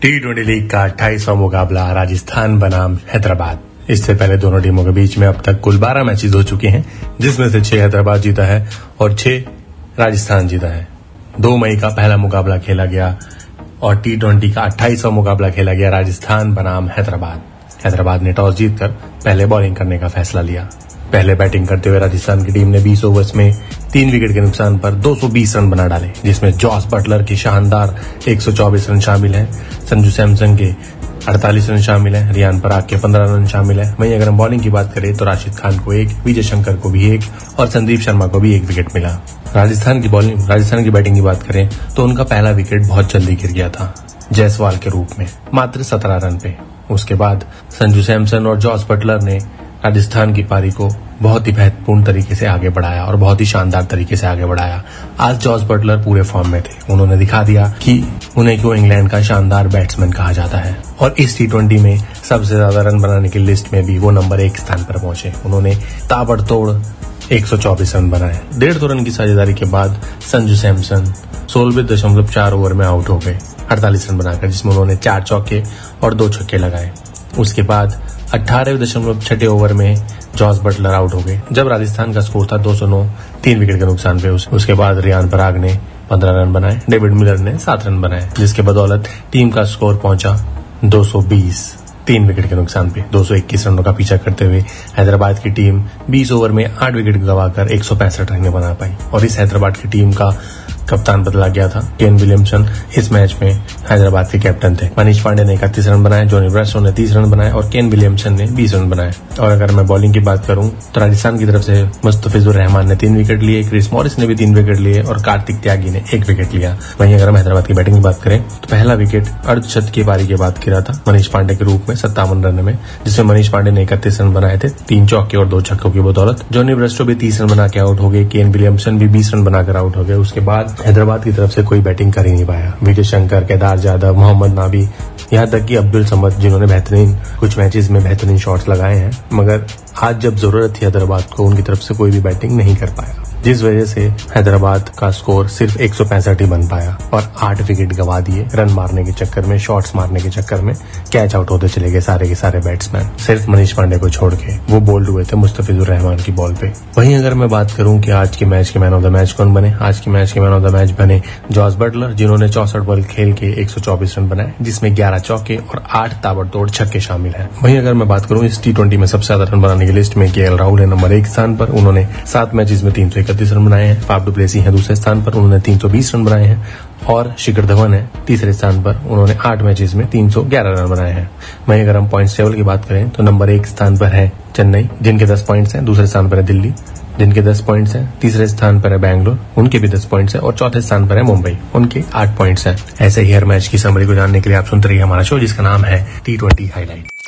T twenty league का अट्ठाईसवा मुकाबला राजस्थान बनाम हैदराबाद। इससे पहले दोनों टीमों के बीच में अब तक कुल 12 मैचेस हो चुके हैं, जिसमें से छह हैदराबाद जीता है और छह राजस्थान जीता है। दो मई का पहला मुकाबला खेला गया और टी ट्वेंटी का अट्ठाईसवा मुकाबला खेला गया राजस्थान बनाम हैदराबाद। हैदराबाद ने टॉस जीतकर पहले बॉलिंग करने का फैसला लिया। पहले बैटिंग करते हुए राजस्थान की टीम ने 20 ओवर्स में तीन विकेट के नुकसान पर 220 रन बना डाले, जिसमें जॉस बटलर की शानदार 124 रन शामिल हैं, संजू सैमसन के 48 रन शामिल हैं, रियान पराग के 15 रन शामिल हैं। वहीं अगर हम बॉलिंग की बात करें तो राशिद खान को एक, विजय शंकर को भी एक और संदीप शर्मा को भी एक विकेट मिला। राजस्थान की बॉलिंग, राजस्थान की बैटिंग की बात करें तो उनका पहला विकेट बहुत जल्दी गिर गया था, जायसवाल के रूप में, मात्र सत्रह रन पे। उसके बाद संजू सैमसन और जॉस बटलर ने राजस्थान की पारी को बहुत ही महत्वपूर्ण तरीके से आगे बढ़ाया और बहुत ही शानदार तरीके से आगे बढ़ाया। आज जॉर्ज बटलर पूरे फॉर्म में थे। उन्होंने दिखा दिया कि उन्हें क्यों इंग्लैंड का शानदार बैट्समैन कहा जाता है। और इस टी ट्वेंटी में सबसे ज़्यादा रन बनाने की लिस्ट में भी वो नंबर एक स्थान पर पहुँचे। उन्होंने ताबड़तोड़ 124 रन बनाए। डेढ़ सौ रन की साझेदारी के बाद संजू सैमसन सोलह दशमलव चार ओवर में आउट हो गए। अड़तालीस रन बनाकर, जिसमें उन्होंने चार चौके और दो छक्के लगाए। उसके बाद अट्ठारह दशमलव छठे ओवर में जॉस बटलर आउट हो गए। जब राजस्थान का स्कोर था 209 तीन विकेट के नुकसान पे उस, उसके बाद रियान पराग ने 15 रन बनाए डेविड मिलर ने सात रन बनाए जिसके बदौलत टीम का स्कोर पहुँचा 220 तीन विकेट के नुकसान पे। 221 रनों का पीछा करते हुए हैदराबाद की टीम 20 ओवर में आठ विकेट गवाकर एक सौ पैंसठ रन बना पाई और इस हैदराबाद की टीम का कप्तान बदला गया था। केन विलियमसन इस मैच में हैदराबाद के कैप्टन थे। मनीष पांडे ने इकतीस रन बनाए जोनी ब्रेस्टो ने तीस रन बनाए और केन विलियमसन ने बीस रन बनाए। और अगर मैं बॉलिंग की बात करूँ तो राजस्थान की तरफ़ से मुस्तफिजुर रहमान ने तीन विकेट लिए क्रिस मॉरिस ने भी तीन विकेट लिए और कार्तिक त्यागी ने एक विकेट लिया। वहीं अगर हम हैदराबाद की बैटिंग की बात करें तो पहला विकेट अर्धशत की पारी के बाद गिरा था मनीष पांडे के रूप में सत्तावन रन में जिसमें मनीष पांडे ने इकतीस रन बनाए थे। तीन चौके और दो छक्कों की बदौलत। जोनी ब्रेस्टो भी तीस रन बना के आउट हो गए केन विलियमसन भी बीस रन बनाकर आउट हो गए। उसके बाद हैदराबाद की तरफ़ से कोई बैटिंग कर ही नहीं पाया। विजय शंकर, केदार जाधव, मोहम्मद नाबी यहाँ तक कि अब्दुल समद, जिन्होंने बेहतरीन, कुछ मैचेस में बेहतरीन शॉट्स लगाए हैं। मगर आज जब ज़रूरत थी हैदराबाद को, उनकी तरफ़ से कोई भी बैटिंग नहीं कर पाया। जिस वजह से हैदराबाद का स्कोर सिर्फ़ एक सौ पैंसठ ही बन पाया और आठ विकेट गवा दिए रन मारने के चक्कर में, शॉट्स मारने के चक्कर में कैच आउट होते चले गए सारे के सारे बैट्समैन। सिर्फ़ मनीष पांडे को छोड़ के वो बोल्ड हुए थे मुस्तफिजुर रहमान की बॉल पे। वहीं अगर मैं बात करूँ कि आज के मैच के मैन ऑफ़ द मैच कौन बने? आज के मैच के मैन ऑफ़ द मैच बने जॉर्ज बटलर, जिन्होंने चौसठ बॉल खेल के एक सौ चौबीस रन बनाए, जिसमें ग्यारह चौके और आठ ताबड़तोड़ छक्के शामिल है। वहीं अगर मैं बात करूँ इस टी में सबसे ज़्यादा रन बनाने की लिस्ट में के राहुल है नंबर एक स्थान पर। उन्होंने सात मैचेस में तीन सौ इकतीस रन बनाए हैं। फाफ डुप्लेसी हैं दूसरे स्थान पर, उन्होंने 320 रन बनाए हैं। और शिखर धवन है, तीसरे स्थान पर, उन्होंने आठ मैचेस में 311 रन बनाए हैं। वहीं अगर हम पॉइंट टेबल की बात करें तो नंबर एक स्थान पर है चेन्नई, जिनके दस पॉइंट्स हैं। दूसरे स्थान पर है दिल्ली, जिनके 10 पॉइंट्स हैं। तीसरे स्थान पर है बैंगलोर, उनके भी 10 पॉइंट्स हैं। और चौथे स्थान पर है मुंबई, उनके आठ पॉइंट्स हैं। ऐसे ही हर मैच की समरी को जानने के लिए आप सुनते रहिए हमारा शो जिसका नाम है टी ट्वेंटी हाईलाइट